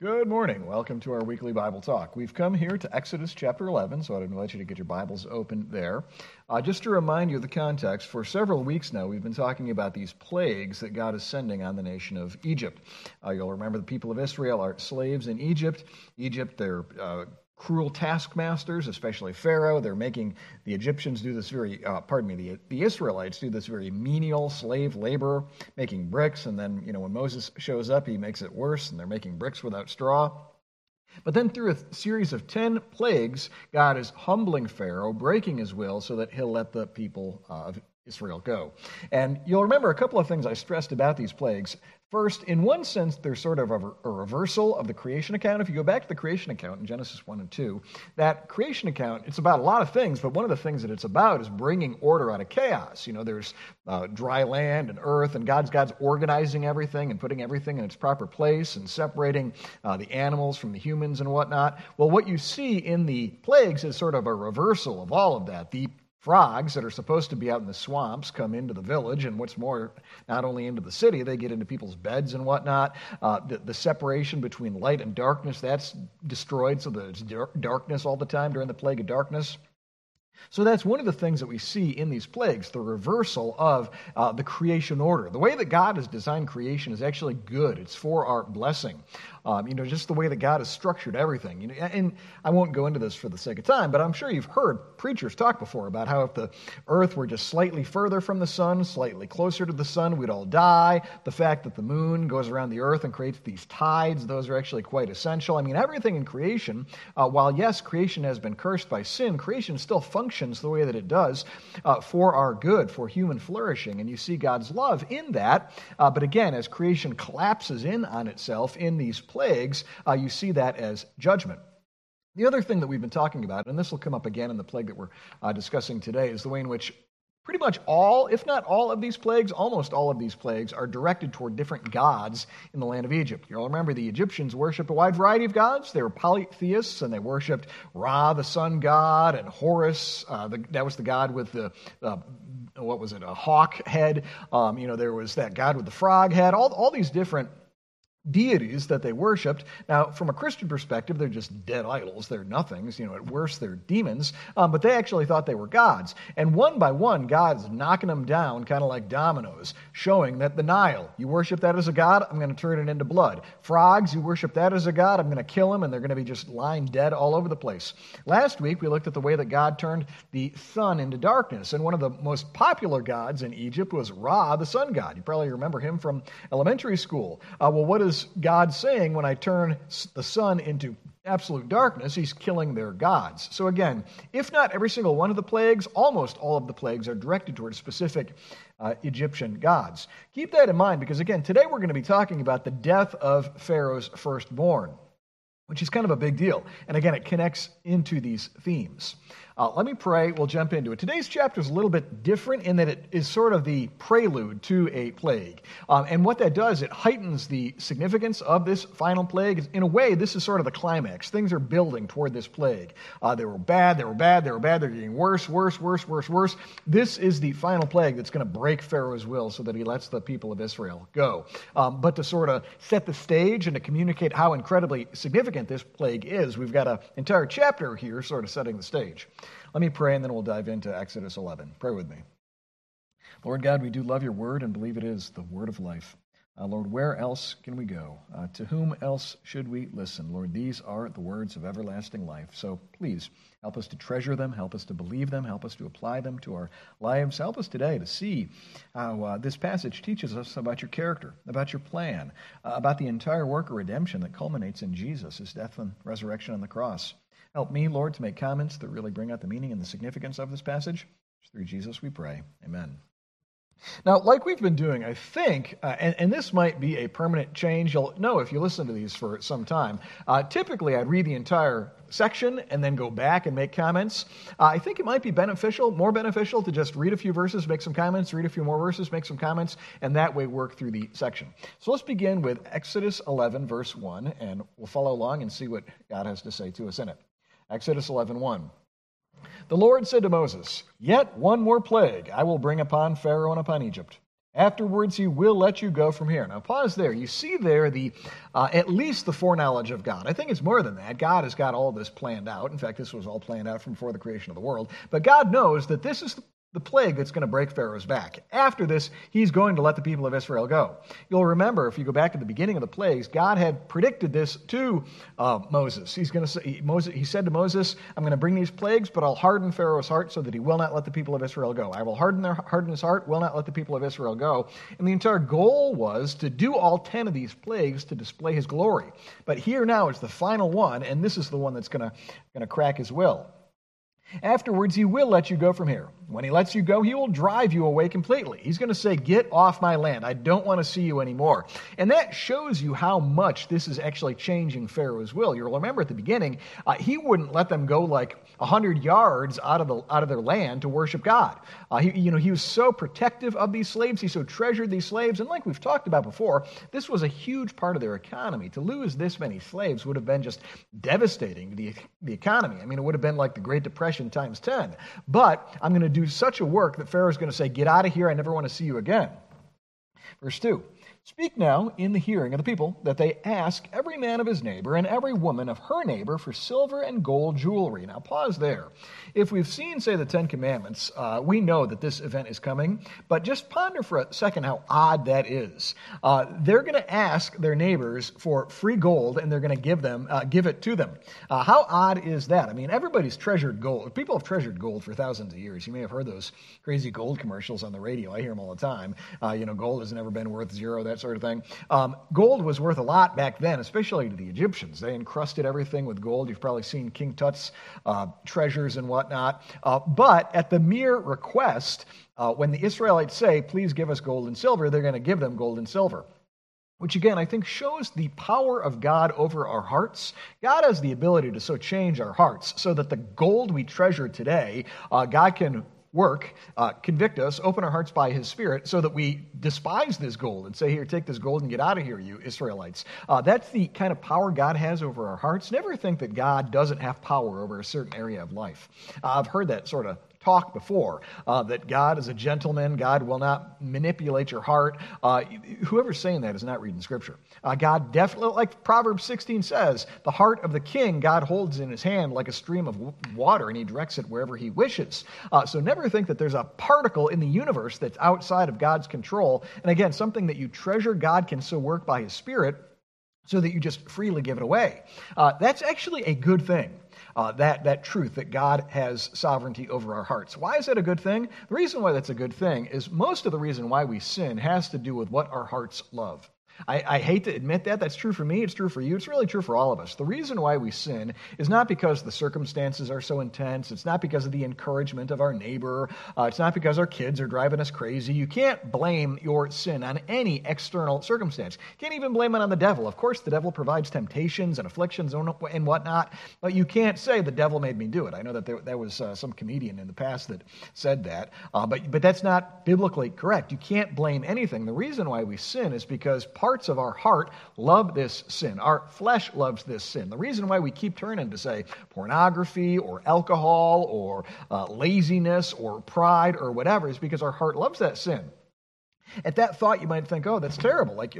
Good morning. Welcome to our weekly Bible talk. We've come here to Exodus chapter 11, so I'd invite you to get your Bibles open there. Uh, just to remind you of the context, for several weeks now, we've been talking about these plagues that God is sending on the nation of Egypt. Uh, you'll remember the people of Israel are slaves in Egypt. Egypt, they're uh, cruel taskmasters, especially Pharaoh. They're making the Egyptians do this very, uh, pardon me, the, the Israelites do this very menial slave labor, making bricks. And then, you know, when Moses shows up, he makes it worse, and they're making bricks without straw. But then, through a series of 10 plagues, God is humbling Pharaoh, breaking his will so that he'll let the people of Israel go. And you'll remember a couple of things I stressed about these plagues. First, in one sense, they're sort of a, a, reversal of the creation account. If you go back to the creation account in Genesis 1 and 2, that creation account, it's about a lot of things, but one of the things that it's about is bringing order out of chaos. You know, there's uh, dry land and earth, and God's, God's organizing everything and putting everything in its proper place and separating uh, the animals from the humans and whatnot. Well, what you see in the plagues is sort of a reversal of all of that. The Frogs that are supposed to be out in the swamps come into the village, and what's more, not only into the city, they get into people's beds and whatnot. Uh, the, the, separation between light and darkness, that's destroyed, so that there's darkness all the time during the plague of darkness. So that's one of the things that we see in these plagues the reversal of uh, the creation order. The way that God has designed creation is actually good, it's for our blessing. Um, you know, just the way that God has structured everything. You know, and I won't go into this for the sake of time, but I'm sure you've heard preachers talk before about how if the earth were just slightly further from the sun, slightly closer to the sun, we'd all die. The fact that the moon goes around the earth and creates these tides, those are actually quite essential. I mean, everything in creation, uh, while yes, creation has been cursed by sin, creation still functions the way that it does uh, for our good, for human flourishing. And you see God's love in that. Uh, but again, as creation collapses in on itself in these plagues, uh, you see that as judgment. The other thing that we've been talking about, and this will come up again in the plague that we're uh, discussing today, is the way in which pretty much all, if not all of these plagues, almost all of these plagues are directed toward different gods in the land of Egypt. You'll remember the Egyptians worshiped a wide variety of gods. They were polytheists, and they worshiped Ra, the sun god, and Horus, uh, the, that was the god with the uh, what was it, a hawk head. Um, you know, there was that god with the frog head. All, all these different deities that they worshiped. Now, from a Christian perspective, they're just dead idols. They're nothings. You know, at worst, they're demons. Um, but they actually thought they were gods. And one by one, God's knocking them down, kind of like dominoes, showing that the Nile, you worship that as a god, I'm going to turn it into blood. Frogs, you worship that as a god, I'm going to kill them, and they're going to be just lying dead all over the place. Last week, we looked at the way that God turned the sun into darkness. And one of the most popular gods in Egypt was Ra, the sun god. You probably remember him from elementary school. Uh, well, what is God saying when I turn the sun into absolute darkness? He's killing their gods. So, again, if not every single one of the plagues, almost all of the plagues are directed towards specific uh, Egyptian gods. Keep that in mind because, again, today we're going to be talking about the death of Pharaoh's firstborn, which is kind of a big deal. And again, it connects into these themes. Uh, let me pray. We'll jump into it. Today's chapter is a little bit different in that it is sort of the prelude to a plague. Um, and what that does, it heightens the significance of this final plague. In a way, this is sort of the climax. Things are building toward this plague. Uh, they were bad, they were bad, they were bad, they're getting worse, worse, worse, worse, worse. This is the final plague that's going to break Pharaoh's will so that he lets the people of Israel go. Um, but to sort of set the stage and to communicate how incredibly significant this plague is, we've got an entire chapter here sort of setting the stage. Let me pray and then we'll dive into Exodus 11. Pray with me. Lord God, we do love your word and believe it is the word of life. Uh, Lord, where else can we go? Uh, to whom else should we listen? Lord, these are the words of everlasting life. So please help us to treasure them, help us to believe them, help us to apply them to our lives. Help us today to see how uh, this passage teaches us about your character, about your plan, uh, about the entire work of redemption that culminates in Jesus, his death and resurrection on the cross. Help me, Lord, to make comments that really bring out the meaning and the significance of this passage. Through Jesus we pray. Amen. Now, like we've been doing, I think, uh, and, and, this might be a permanent change. You'll know if you listen to these for some time. Uh, typically, I'd read the entire section and then go back and make comments. Uh, I think it might be beneficial, more beneficial, to just read a few verses, make some comments, read a few more verses, make some comments, and that way work through the section. So let's begin with Exodus 11, verse 1, and we'll follow along and see what God has to say to us in it. Exodus 11:1. The Lord said to Moses, Yet one more plague I will bring upon Pharaoh and upon Egypt. Afterwards, he will let you go from here. Now, pause there. You see there the uh, at least the foreknowledge of God. I think it's more than that. God has got all this planned out. In fact, this was all planned out from before the creation of the world. But God knows that this is the plague that's going to break Pharaoh's back. After this, he's going to let the people of Israel go. You'll remember, if you go back to the beginning of the plagues, God had predicted this to uh, Moses. He's going to say, he, Moses, he said to Moses, I'm going to bring these plagues, but I'll harden Pharaoh's heart so that he will not let the people of Israel go. I will harden, their, harden his heart, will not let the people of Israel go. And the entire goal was to do all 10 of these plagues to display his glory. But here now is the final one, and this is the one that's going to crack his will. Afterwards, he will let you go from here. When he lets you go, he will drive you away completely. He's going to say, Get off my land. I don't want to see you anymore. And that shows you how much this is actually changing Pharaoh's will. You'll remember at the beginning, uh, he wouldn't let them go like 100 yards out of, the, out of their land to worship God. Uh, he, you know, he was so protective of these slaves. He so treasured these slaves. And like we've talked about before, this was a huge part of their economy. To lose this many slaves would have been just devastating to the, the economy. I mean, it would have been like the Great Depression times 10. But I'm going to such a work that Pharaoh is going to say, Get out of here. I never want to see you again. Verse 2 Speak now in the hearing of the people that they ask every man of his neighbor and every woman of her neighbor for silver and gold jewelry. Now, pause there. If we've seen, say, the Ten Commandments, uh, we know that this event is coming, but just ponder for a second how odd that is. Uh, they're going to ask their neighbors for free gold and they're going to give them, uh, give it to them. Uh, how odd is that? I mean, everybody's treasured gold. People have treasured gold for thousands of years. You may have heard those crazy gold commercials on the radio. I hear them all the time. Uh, you know, gold has never been worth zero, that sort of thing. Um, gold was worth a lot back then, especially to the Egyptians. They encrusted everything with gold. You've probably seen King Tut's uh, treasures and whatnot. Uh, but at the mere request, uh, when the Israelites say, please give us gold and silver, they're going to give them gold and silver which again I think shows the power of God over our hearts. God has the ability to so change our hearts so that the gold we treasure today, uh, God can work, uh, convict us, open our hearts by his spirit so that we despise this gold and say, Here, take this gold and get out of here, you Israelites. Uh, that's the kind of power God has over our hearts. Never think that God doesn't have power over a certain area of life. Uh, I've heard that sort of talk before uh, that God is a gentleman, God will not manipulate your heart. Uh, whoever's saying that is not reading Scripture. Uh, God definitely, like Proverbs 16 says, the heart of the king God holds in his hand like a stream of water, and he directs it wherever he wishes. Uh, so never think that there's a particle in the universe that's outside of God's control. And again, something that you treasure, God can so work by his Spirit so that you just freely give it away. Uh, that's actually a good thing uh, that, that truth that God has sovereignty over our hearts. Why is that a good thing? The reason why that's a good thing is most of the reason why we sin has to do with what our hearts love. I, I, hate to admit that. That's true for me. It's true for you. It's really true for all of us. The reason why we sin is not because the circumstances are so intense. It's not because of the encouragement of our neighbor. Uh, it's not because our kids are driving us crazy. You can't blame your sin on any external circumstance. You can't even blame it on the devil. Of course, the devil provides temptations and afflictions and whatnot, but you can't say the devil made me do it. I know that there, there was uh, some comedian in the past that said that, uh, but, but that's not biblically correct. You can't blame anything. The reason why we sin is because part parts of our heart love this sin. Our flesh loves this sin. The reason why we keep turning to, say, pornography or alcohol or uh, laziness or pride or whatever is because our heart loves that sin. At that thought, you might think, oh, that's terrible. Like,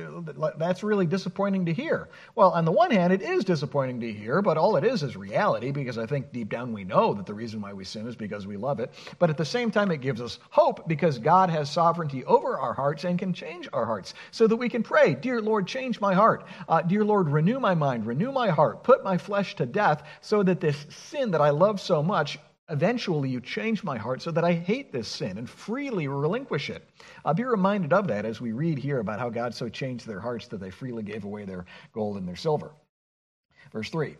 that's really disappointing to hear. Well, on the one hand, it is disappointing to hear, but all it is is reality because I think deep down we know that the reason why we sin is because we love it. But at the same time, it gives us hope because God has sovereignty over our hearts and can change our hearts so that we can pray, Dear Lord, change my heart. Uh, Dear Lord, renew my mind, renew my heart, put my flesh to death so that this sin that I love so much Eventually, you change my heart so that I hate this sin and freely relinquish it. I'll be reminded of that as we read here about how God so changed their hearts that they freely gave away their gold and their silver. Verse 3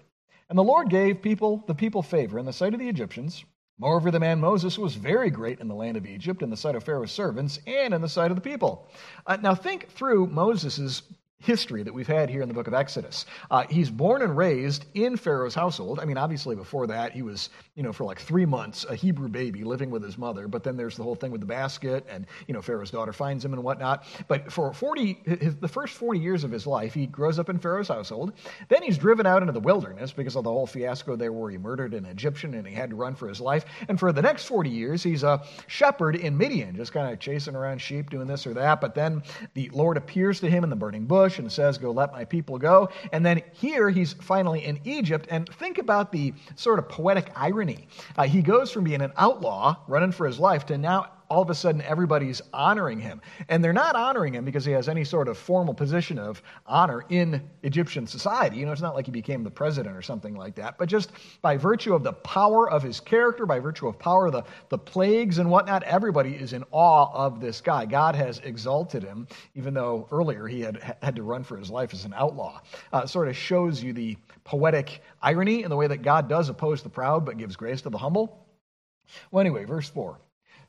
And the Lord gave people the people favor in the sight of the Egyptians. Moreover, the man Moses was very great in the land of Egypt, in the sight of Pharaoh's servants, and in the sight of the people. Uh, now, think through Moses' history that we've had here in the book of Exodus. Uh, he's born and raised in Pharaoh's household. I mean, obviously, before that, he was, you know, for like three months, a Hebrew baby living with his mother. But then there's the whole thing with the basket, and, you know, Pharaoh's daughter finds him and whatnot. But for 40, his, the first 40 years of his life, he grows up in Pharaoh's household. Then he's driven out into the wilderness because of the whole fiasco there where he murdered an Egyptian and he had to run for his life. And for the next 40 years, he's a shepherd in Midian, just kind of chasing around sheep, doing this or that. But then the Lord appears to him in the burning bush and says, Go let let my people go. And then here he's finally in Egypt. And think about the sort of poetic irony. Uh, he goes from being an outlaw, running for his life, to now all of a sudden everybody's honoring him. And they're not honoring him because he has any sort of formal position of honor in Egyptian society. You know, it's not like he became the president or something like that, but just by virtue of the power of his character, by virtue of power the, the plagues and whatnot, everybody is in awe of this guy. God has exalted him, even though earlier he had had to run for his life as an outlaw. Uh, sort of shows you the poetic irony in the way that God does oppose the proud but gives grace to the humble. Well, anyway, verse 4.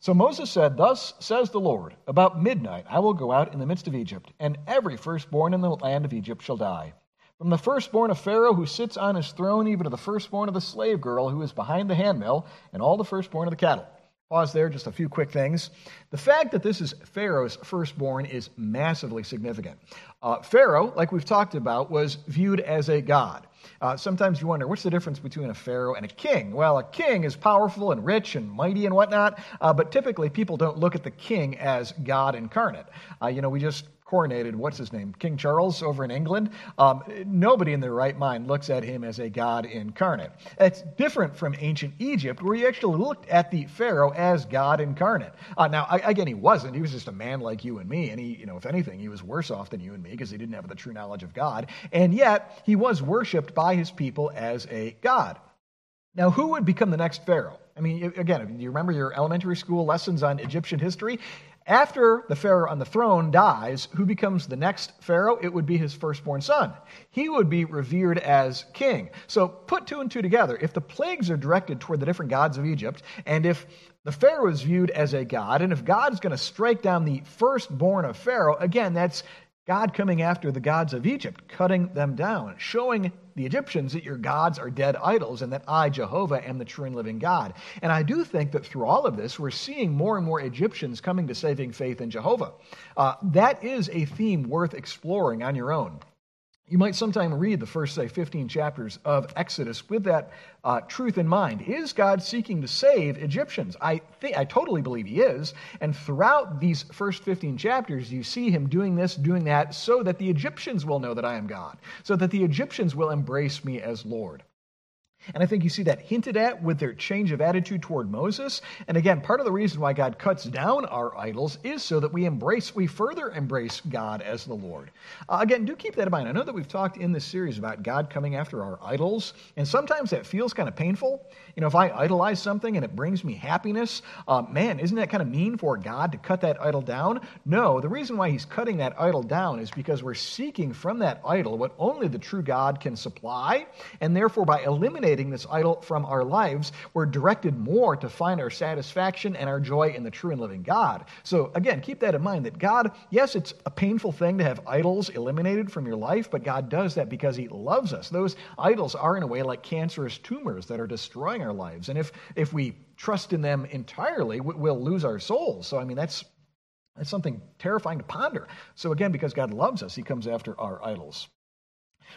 So Moses said, Thus says the Lord, About midnight I will go out in the midst of Egypt, and every firstborn in the land of Egypt shall die. From the firstborn of Pharaoh who sits on his throne, even to the firstborn of the slave girl who is behind the handmill, and all the firstborn of the cattle. Pause there, just a few quick things. The fact that this is Pharaoh's firstborn is massively significant. Uh, Pharaoh, like we've talked about, was viewed as a god. Uh, sometimes you wonder what's the difference between a pharaoh and a king? Well, a king is powerful and rich and mighty and whatnot, uh, but typically people don't look at the king as God incarnate. Uh, you know, we just coronated, what's his name, King Charles over in England. Um, nobody in their right mind looks at him as a god incarnate. It's different from ancient Egypt, where you actually looked at the Pharaoh as God incarnate. Uh, now, again, he wasn't. He was just a man like you and me, and he, you know, if anything, he was worse off than you and me because he didn't have the true knowledge of God. And yet, he was worshipped by his people as a god. Now, who would become the next Pharaoh? I mean, again, do you remember your elementary school lessons on Egyptian history? After the Pharaoh on the throne dies, who becomes the next Pharaoh? It would be his firstborn son. He would be revered as king. So put two and two together. If the plagues are directed toward the different gods of Egypt, and if the Pharaoh is viewed as a god, and if God's going to strike down the firstborn of Pharaoh, again, that's God coming after the gods of Egypt, cutting them down, showing the Egyptians that your gods are dead idols and that I, Jehovah, am the true and living God. And I do think that through all of this, we're seeing more and more Egyptians coming to saving faith in Jehovah. Uh, that is a theme worth exploring on your own. You might sometime read the first, say, 15 chapters of Exodus with that uh, truth in mind. Is God seeking to save Egyptians? I, think, I totally believe He is. And throughout these first 15 chapters, you see Him doing this, doing that, so that the Egyptians will know that I am God, so that the Egyptians will embrace me as Lord. And I think you see that hinted at with their change of attitude toward Moses. And again, part of the reason why God cuts down our idols is so that we embrace, we further embrace God as the Lord. Uh, again, do keep that in mind. I know that we've talked in this series about God coming after our idols, and sometimes that feels kind of painful. You know, if I idolize something and it brings me happiness, uh, man, isn't that kind of mean for God to cut that idol down? No, the reason why he's cutting that idol down is because we're seeking from that idol what only the true God can supply, and therefore by eliminating eliminating this idol from our lives, we're directed more to find our satisfaction and our joy in the true and living God. So, again, keep that in mind that God, yes, it's a painful thing to have idols eliminated from your life, but God does that because He loves us. Those idols are, in a way, like cancerous tumors that are destroying our lives. And if, if we trust in them entirely, we'll lose our souls. So, I mean, that's that's something terrifying to ponder. So, again, because God loves us, He comes after our idols.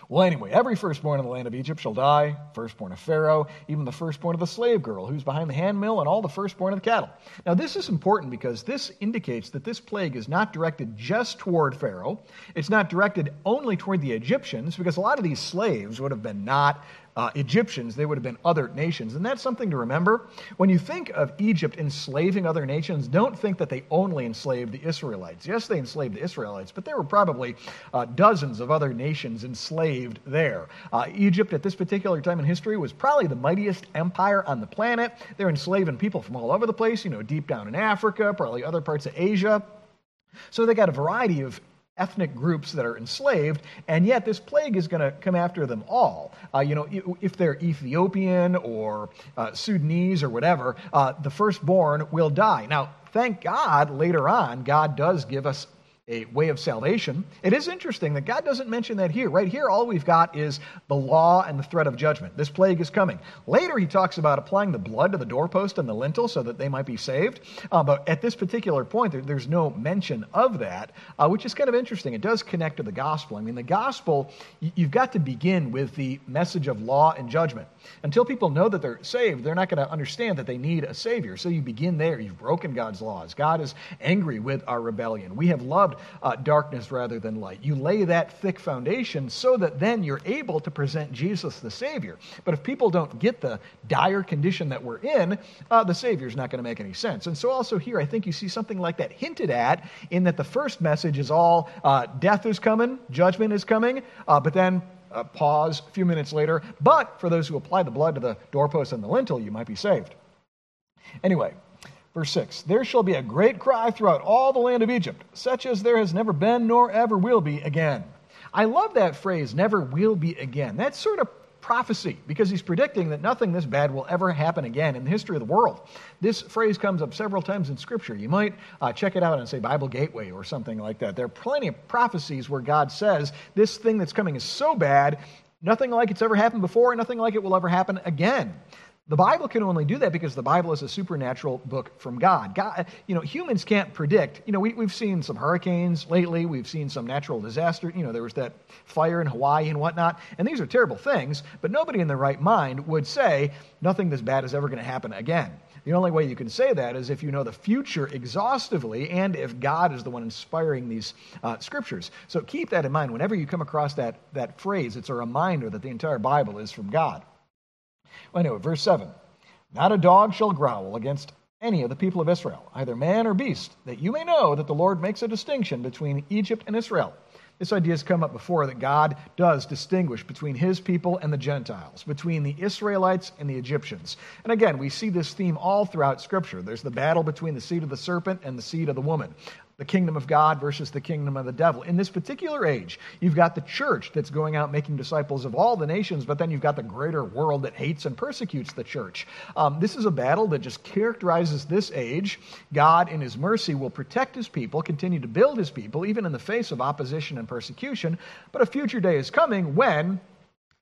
Well, anyway, every firstborn in the land of Egypt shall die, firstborn of Pharaoh, even the firstborn of the slave girl who's behind the handmill, and all the firstborn of the cattle. Now, this is important because this indicates that this plague is not directed just toward Pharaoh. It's not directed only toward the Egyptians, because a lot of these slaves would have been not uh, Egyptians, they would have been other nations. And that's something to remember. When you think of Egypt enslaving other nations, don't think that they only enslaved the Israelites. Yes, they enslaved the Israelites, but there were probably uh, dozens of other nations enslaved there. Uh, Egypt, at this particular time in history, was probably the mightiest empire on the planet. They're enslaving people from all over the place, you know, deep down in Africa, probably other parts of Asia. So they got a variety of ethnic groups that are enslaved, and yet this plague is going to come after them all. Uh, you know, if they're Ethiopian or uh, Sudanese or whatever, uh, the firstborn will die. Now, thank God, later on, God does give us a way of salvation. It is interesting that God doesn't mention that here. Right here, all we've got is the law and the threat of judgment. This plague is coming. Later, he talks about applying the blood to the doorpost and the lintel so that they might be saved. Uh, but at this particular point, there, there's no mention of that, uh, which is kind of interesting. It does connect to the gospel. I mean, the gospel, you've got to begin with the message of law and judgment. Until people know that they're saved, they're not going to understand that they need a Savior. So you begin there. You've broken God's laws. God is angry with our rebellion. We have loved uh, darkness rather than light. You lay that thick foundation so that then you're able to present Jesus the Savior. But if people don't get the dire condition that we're in, uh, the Savior's not going to make any sense. And so also here, I think you see something like that hinted at in that the first message is all uh, death is coming, judgment is coming, uh, but then uh, pause a few minutes later. But for those who apply the blood to the doorpost and the lintel, you might be saved. Anyway, verse 6 There shall be a great cry throughout all the land of Egypt, such as there has never been nor ever will be again. I love that phrase, never will be again. That's sort of prophecy because he's predicting that nothing this bad will ever happen again in the history of the world. This phrase comes up several times in Scripture. You might uh, check it out and say Bible Gateway or something like that. There are plenty of prophecies where God says this thing that's coming is so bad, nothing like it's ever happened before, and nothing like it will ever happen again. The Bible can only do that because the Bible is a supernatural book from God. God you know, humans can't predict. You know, we, we've seen some hurricanes lately. We've seen some natural disaster. You know, there was that fire in Hawaii and whatnot. And these are terrible things, but nobody in their right mind would say nothing this bad is ever going to happen again. The only way you can say that is if you know the future exhaustively and if God is the one inspiring these uh, scriptures. So keep that in mind. Whenever you come across that, that phrase, it's a reminder that the entire Bible is from God. Well, anyway, verse 7 Not a dog shall growl against any of the people of Israel, either man or beast, that you may know that the Lord makes a distinction between Egypt and Israel. This idea has come up before that God does distinguish between his people and the Gentiles, between the Israelites and the Egyptians. And again, we see this theme all throughout Scripture. There's the battle between the seed of the serpent and the seed of the woman the kingdom of God versus the kingdom of the devil. In this particular age, you've got the church that's going out making disciples of all the nations, but then you've got the greater world that hates and persecutes the church. Um, this is a battle that just characterizes this age. God, in his mercy, will protect his people, continue to build his people, even in the face of opposition and persecution. But a future day is coming when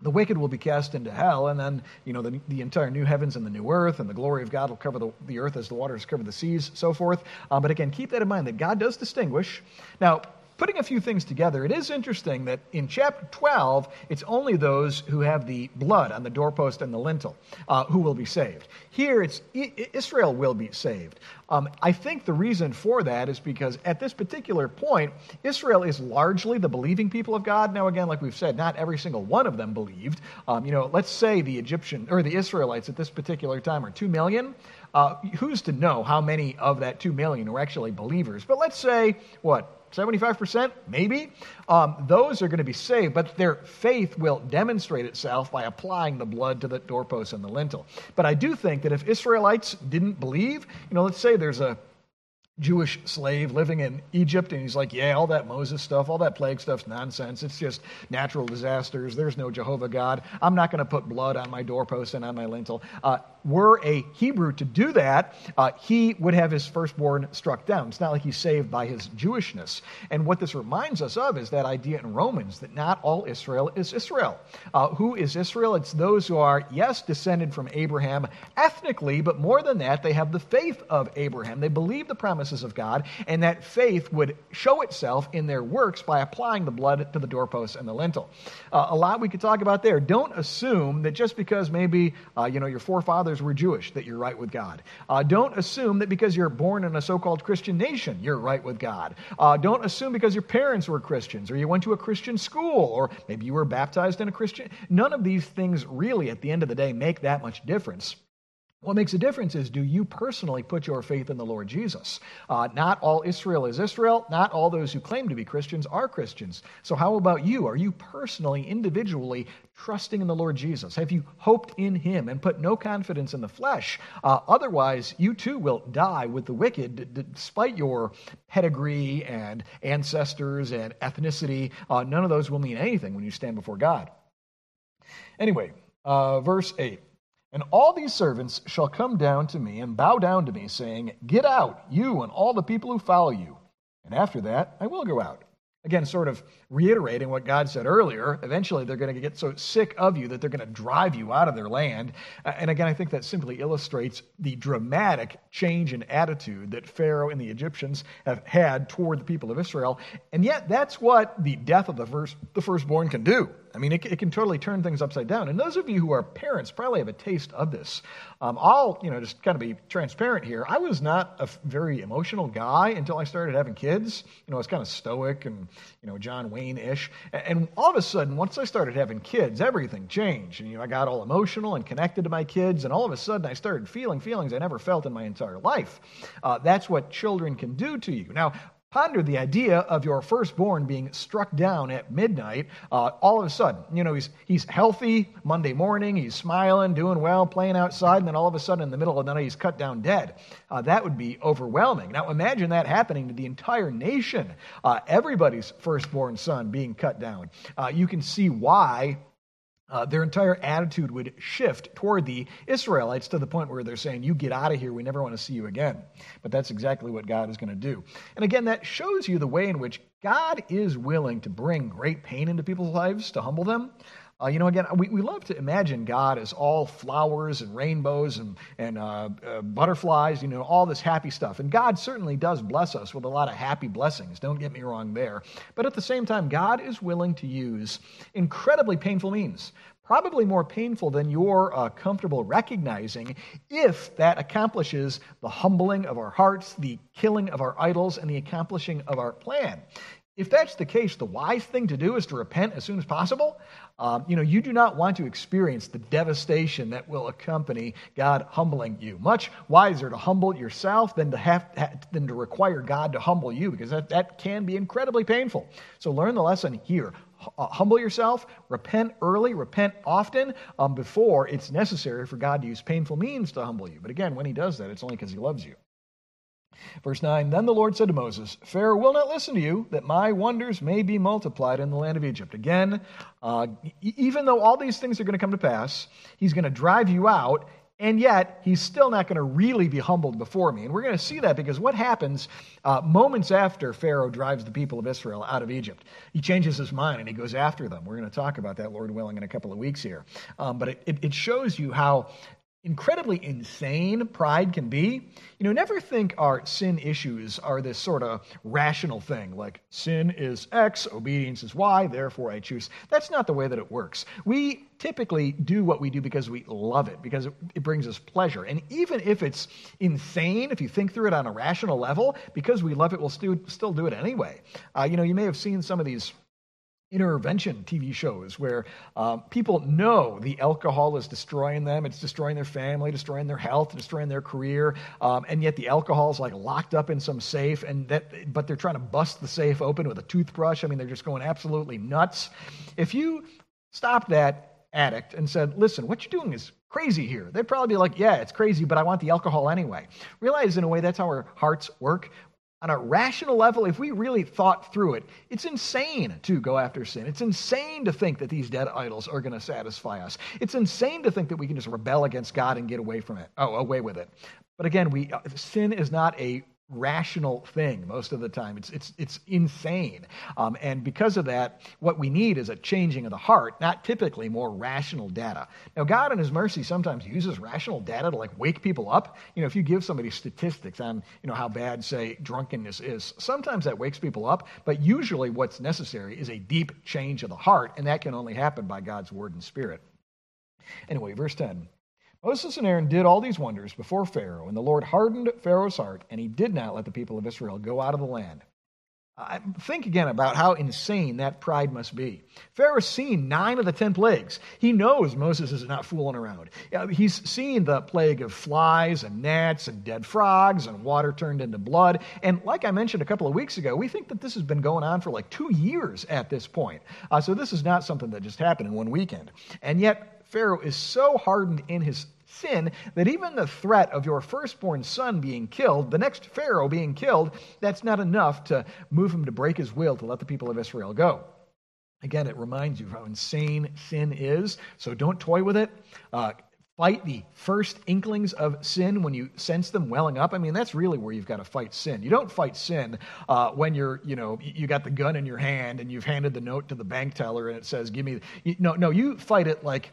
the wicked will be cast into hell, and then, you know, the, the entire new heavens and the new earth, and the glory of God will cover the, the earth as the waters cover the seas, so forth. Uh, but again, keep that in mind that God does distinguish. Now, putting a few things together, it is interesting that in chapter 12, it's only those who have the blood on the doorpost and the lintel uh, who will be saved. Here, it's Israel will be saved. Um, I think the reason for that is because at this particular point, Israel is largely the believing people of God. Now, again, like we've said, not every single one of them believed. Um, you know, let's say the Egyptian or the Israelites at this particular time are two million. Uh, who's to know how many of that two million were actually believers? But let's say what 75%, maybe, um, those are going to be saved, but their faith will demonstrate itself by applying the blood to the doorpost and the lintel. But I do think that if Israelites didn't believe, you know, let's say there's a Jewish slave living in Egypt, and he's like, Yeah, all that Moses stuff, all that plague stuff's nonsense. It's just natural disasters. There's no Jehovah God. I'm not going to put blood on my doorpost and on my lintel. Uh, were a Hebrew to do that, uh, he would have his firstborn struck down. It's not like he's saved by his Jewishness. And what this reminds us of is that idea in Romans that not all Israel is Israel. Uh, who is Israel? It's those who are, yes, descended from Abraham ethnically, but more than that, they have the faith of Abraham. They believe the promises of God, and that faith would show itself in their works by applying the blood to the doorposts and the lintel. Uh, a lot we could talk about there. Don't assume that just because maybe uh, you know your forefathers fathers were Jewish, that you're right with God. Uh, don't assume that because you're born in a so called Christian nation, you're right with God. Uh, don't assume because your parents were Christians or you went to a Christian school or maybe you were baptized in a Christian. None of these things really, at the end of the day, make that much difference. What makes a difference is do you personally put your faith in the Lord Jesus? Uh, not all Israel is Israel. Not all those who claim to be Christians are Christians. So, how about you? Are you personally, individually trusting in the Lord Jesus? Have you hoped in Him and put no confidence in the flesh? Uh, otherwise, you too will die with the wicked, d- despite your pedigree and ancestors and ethnicity. Uh, none of those will mean anything when you stand before God. Anyway, uh, verse 8. And all these servants shall come down to me and bow down to me, saying, Get out, you and all the people who follow you. And after that, I will go out. Again, sort of reiterating what God said earlier. Eventually, they're going to get so sick of you that they're going to drive you out of their land. And again, I think that simply illustrates the dramatic change in attitude that Pharaoh and the Egyptians have had toward the people of Israel. And yet, that's what the death of the, first, the firstborn can do. I mean, it, it, can totally turn things upside down. And those of you who are parents probably have a taste of this. Um, I'll, you know, just kind of be transparent here. I was not a very emotional guy until I started having kids. You know, I was kind of stoic and, you know, John Wayne ish. And all of a sudden, once I started having kids, everything changed. And, you know, I got all emotional and connected to my kids. And all of a sudden, I started feeling feelings I never felt in my entire life. Uh, that's what children can do to you. Now, Ponder the idea of your firstborn being struck down at midnight. Uh, all of a sudden, you know, he's, he's healthy Monday morning, he's smiling, doing well, playing outside, and then all of a sudden in the middle of the night, he's cut down dead. Uh, that would be overwhelming. Now, imagine that happening to the entire nation. Uh, everybody's firstborn son being cut down. Uh, you can see why uh, their entire attitude would shift toward the Israelites to the point where they're saying, You get out of here, we never want to see you again. But that's exactly what God is going to do. And again, that shows you the way in which God is willing to bring great pain into people's lives to humble them. Uh, you know, again, we, we love to imagine God as all flowers and rainbows and, and uh, uh, butterflies, you know, all this happy stuff. And God certainly does bless us with a lot of happy blessings. Don't get me wrong there. But at the same time, God is willing to use incredibly painful means probably more painful than you're uh, comfortable recognizing if that accomplishes the humbling of our hearts, the killing of our idols, and the accomplishing of our plan. If that's the case, the wise thing to do is to repent as soon as possible. Um, you know, you do not want to experience the devastation that will accompany God humbling you. Much wiser to humble yourself than to have than to require God to humble you, because that, that can be incredibly painful. So learn the lesson here. Uh, humble yourself, repent early, repent often um, before it's necessary for God to use painful means to humble you. But again, when He does that, it's only because He loves you. Verse 9 Then the Lord said to Moses, Pharaoh will not listen to you, that my wonders may be multiplied in the land of Egypt. Again, uh, even though all these things are going to come to pass, he's going to drive you out, and yet he's still not going to really be humbled before me. And we're going to see that because what happens uh, moments after Pharaoh drives the people of Israel out of Egypt? He changes his mind and he goes after them. We're going to talk about that, Lord willing, in a couple of weeks here. Um, but it, it shows you how incredibly insane pride can be. You know, never think our sin issues are this sort of rational thing, like sin is X, obedience is Y, therefore I choose. That's not the way that it works. We typically do what we do because we love it, because it, brings us pleasure. And even if it's insane, if you think through it on a rational level, because we love it, we'll still, still do it anyway. Uh, you know, you may have seen some of these intervention TV shows where um, people know the alcohol is destroying them, it's destroying their family, destroying their health, destroying their career, um, and yet the alcohol is like locked up in some safe, and that, but they're trying to bust the safe open with a toothbrush. I mean, they're just going absolutely nuts. If you stopped that addict and said, "Listen, what you're doing is crazy here," they'd probably be like, "Yeah, it's crazy, but I want the alcohol anyway." Realize in a way that's how our hearts work on a rational level, if we really thought through it, it's insane to go after sin. It's insane to think that these dead idols are going to satisfy us. It's insane to think that we can just rebel against God and get away from it, oh, away with it. But again, we, uh, sin is not a rational thing most of the time. It's, it's, it's insane. Um, and because of that, what we need is a changing of the heart, not typically more rational data. Now, God in His mercy sometimes uses rational data to like wake people up. You know, if you give somebody statistics on, you know, how bad, say, drunkenness is, sometimes that wakes people up, but usually what's necessary is a deep change of the heart, and that can only happen by God's word and spirit. Anyway, verse 10. Moses and Aaron did all these wonders before Pharaoh, and the Lord hardened Pharaoh's heart, and he did not let the people of Israel go out of the land. I think again about how insane that pride must be. Pharaoh's seen nine of the ten plagues. He knows Moses is not fooling around. He's seen the plague of flies and gnats and dead frogs and water turned into blood. And like I mentioned a couple of weeks ago, we think that this has been going on for like two years at this point. Uh, so this is not something that just happened in one weekend. And yet, Pharaoh is so hardened in his sin that even the threat of your firstborn son being killed, the next Pharaoh being killed, that's not enough to move him to break his will to let the people of Israel go. Again, it reminds you of how insane sin is, so don't toy with it. Uh, fight the first inklings of sin when you sense them welling up. I mean, that's really where you've got to fight sin. You don't fight sin uh, when you're, you know, you got the gun in your hand and you've handed the note to the bank teller and it says, "Give me." No, no, you fight it like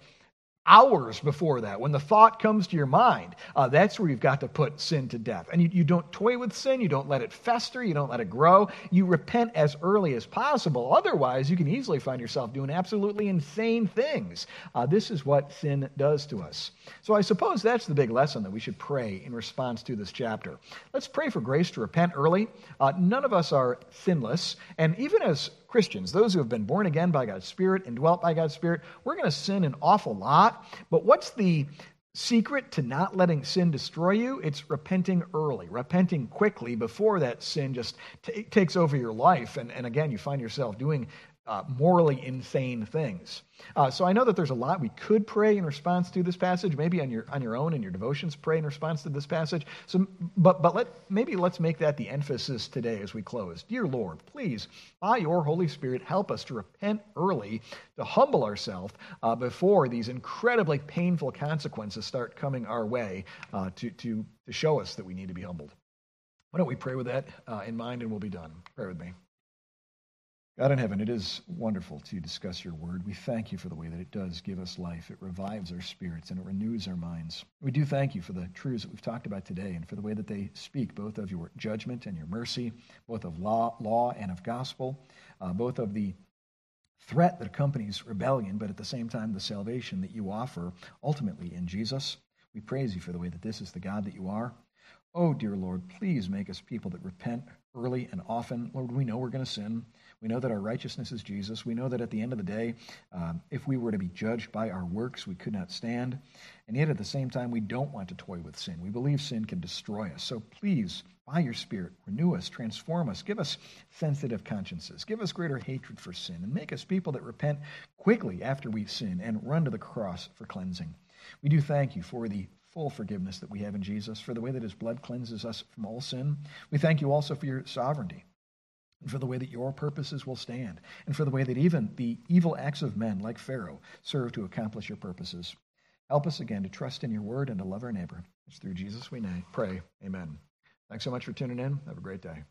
hours before that, when the thought comes to your mind, uh, that's where you've got to put sin to death. And you, you don't toy with sin, you don't let it fester, you don't let it grow. You repent as early as possible. Otherwise, you can easily find yourself doing absolutely insane things. Uh, this is what sin does to us. So I suppose that's the big lesson that we should pray in response to this chapter. Let's pray for grace to repent early. Uh, none of us are sinless. And even as Christians, those who have been born again by God's Spirit and dwelt by God's Spirit, we're going to sin an awful lot. But what's the secret to not letting sin destroy you? It's repenting early, repenting quickly before that sin just t- takes over your life. And, and again, you find yourself doing uh, morally insane things. Uh, so I know that there's a lot we could pray in response to this passage. Maybe on your on your own in your devotions, pray in response to this passage. So, but but let maybe let's make that the emphasis today as we close. Dear Lord, please, by your Holy Spirit, help us to repent early, to humble ourselves uh, before these incredibly painful consequences start coming our way uh, to to to show us that we need to be humbled. Why don't we pray with that uh, in mind, and we'll be done. Pray with me. God in heaven, it is wonderful to discuss your word. We thank you for the way that it does give us life. It revives our spirits and it renews our minds. We do thank you for the truths that we've talked about today and for the way that they speak both of your judgment and your mercy, both of law, law and of gospel, uh, both of the threat that accompanies rebellion, but at the same time, the salvation that you offer ultimately in Jesus. We praise you for the way that this is the God that you are. Oh, dear Lord, please make us people that repent early and often. Lord, we know we're going to sin. We know that our righteousness is Jesus. We know that at the end of the day, um, if we were to be judged by our works, we could not stand. And yet at the same time, we don't want to toy with sin. We believe sin can destroy us. So please, by your Spirit, renew us, transform us, give us sensitive consciences, give us greater hatred for sin, and make us people that repent quickly after we sin and run to the cross for cleansing. We do thank you for the full forgiveness that we have in Jesus, for the way that his blood cleanses us from all sin. We thank you also for your sovereignty and for the way that your purposes will stand, and for the way that even the evil acts of men like Pharaoh serve to accomplish your purposes. Help us again to trust in your word and to love our neighbor. It's through Jesus we pray. Amen. Thanks so much for tuning in. Have a great day.